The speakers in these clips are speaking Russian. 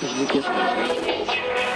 poucos do.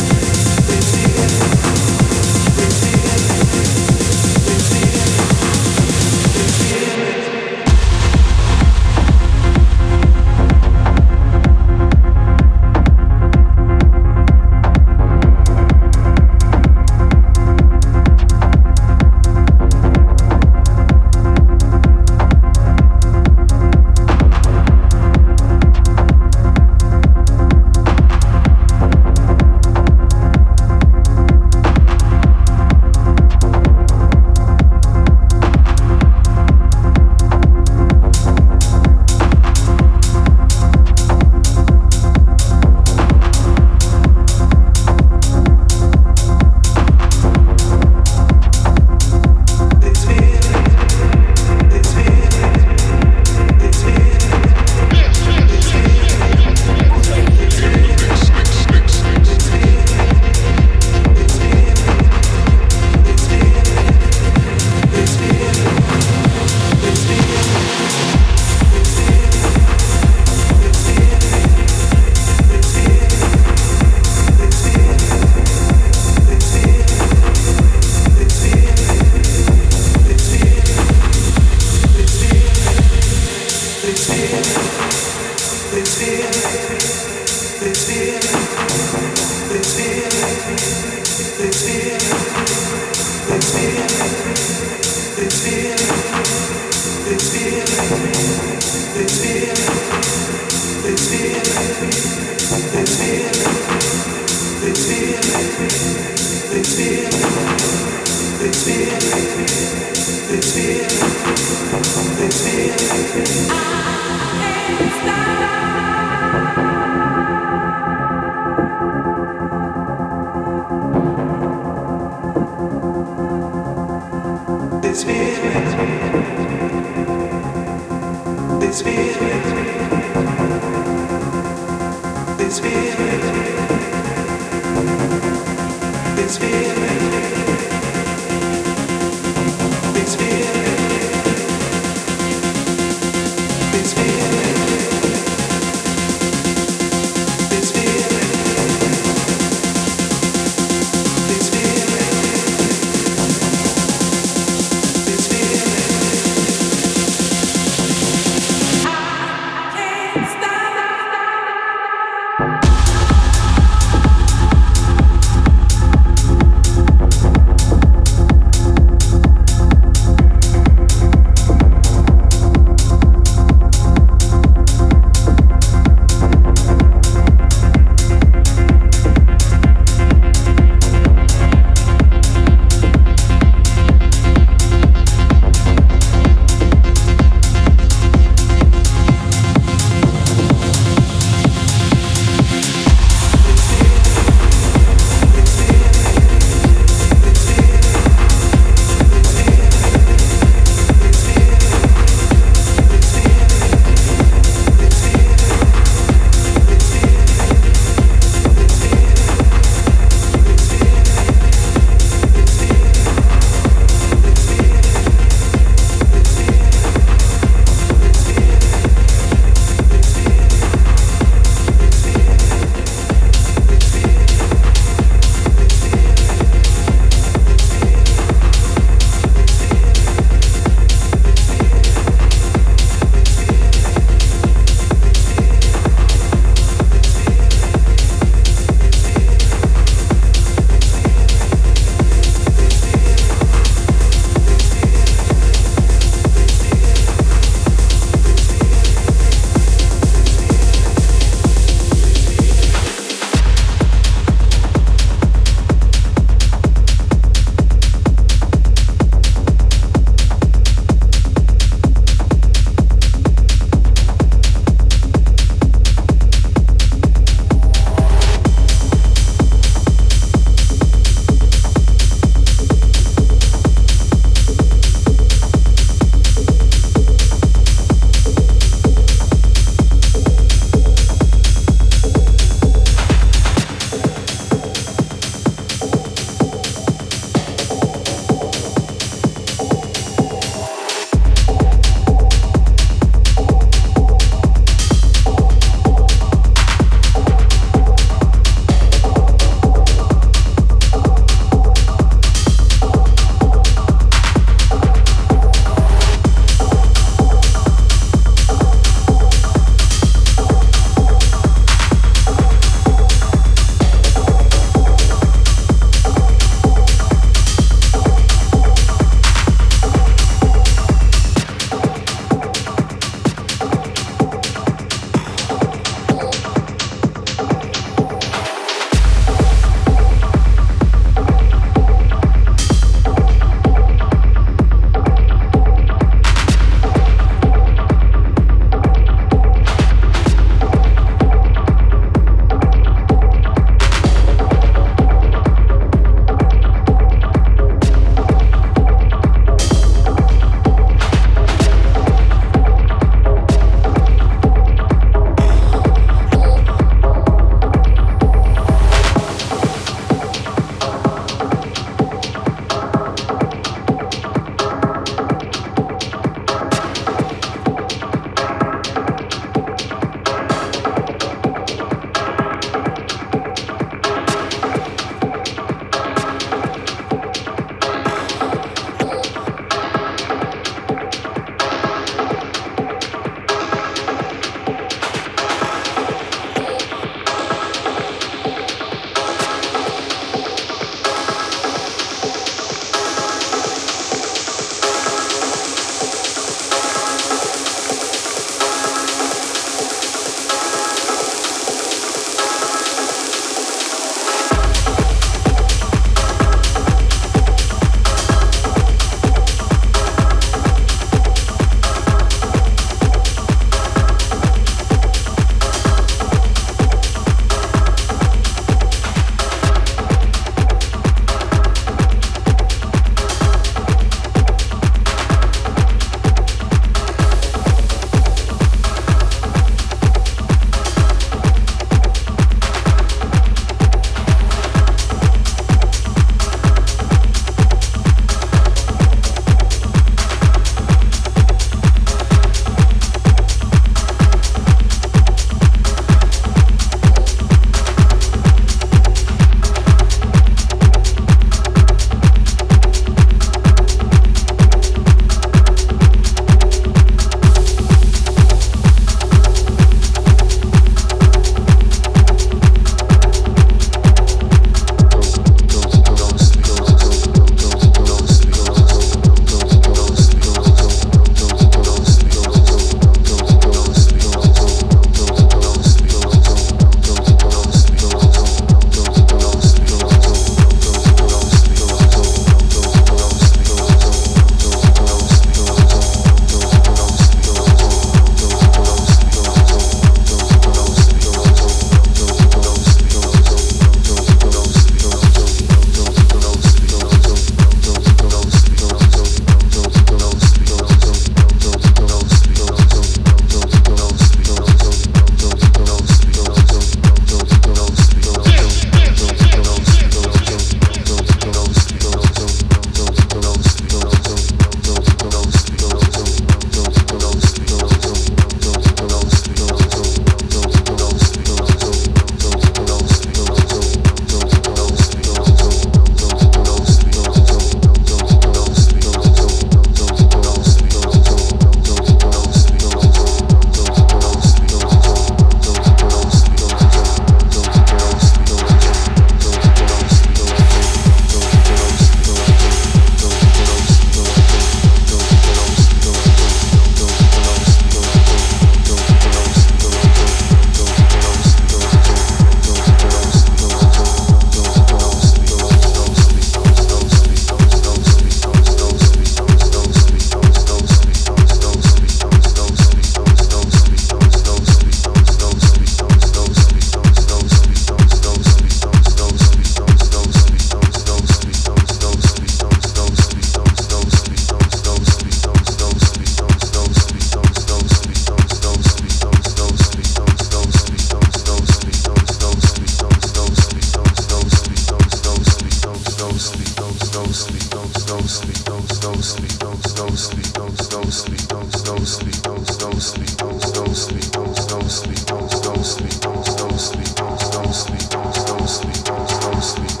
Ghostly,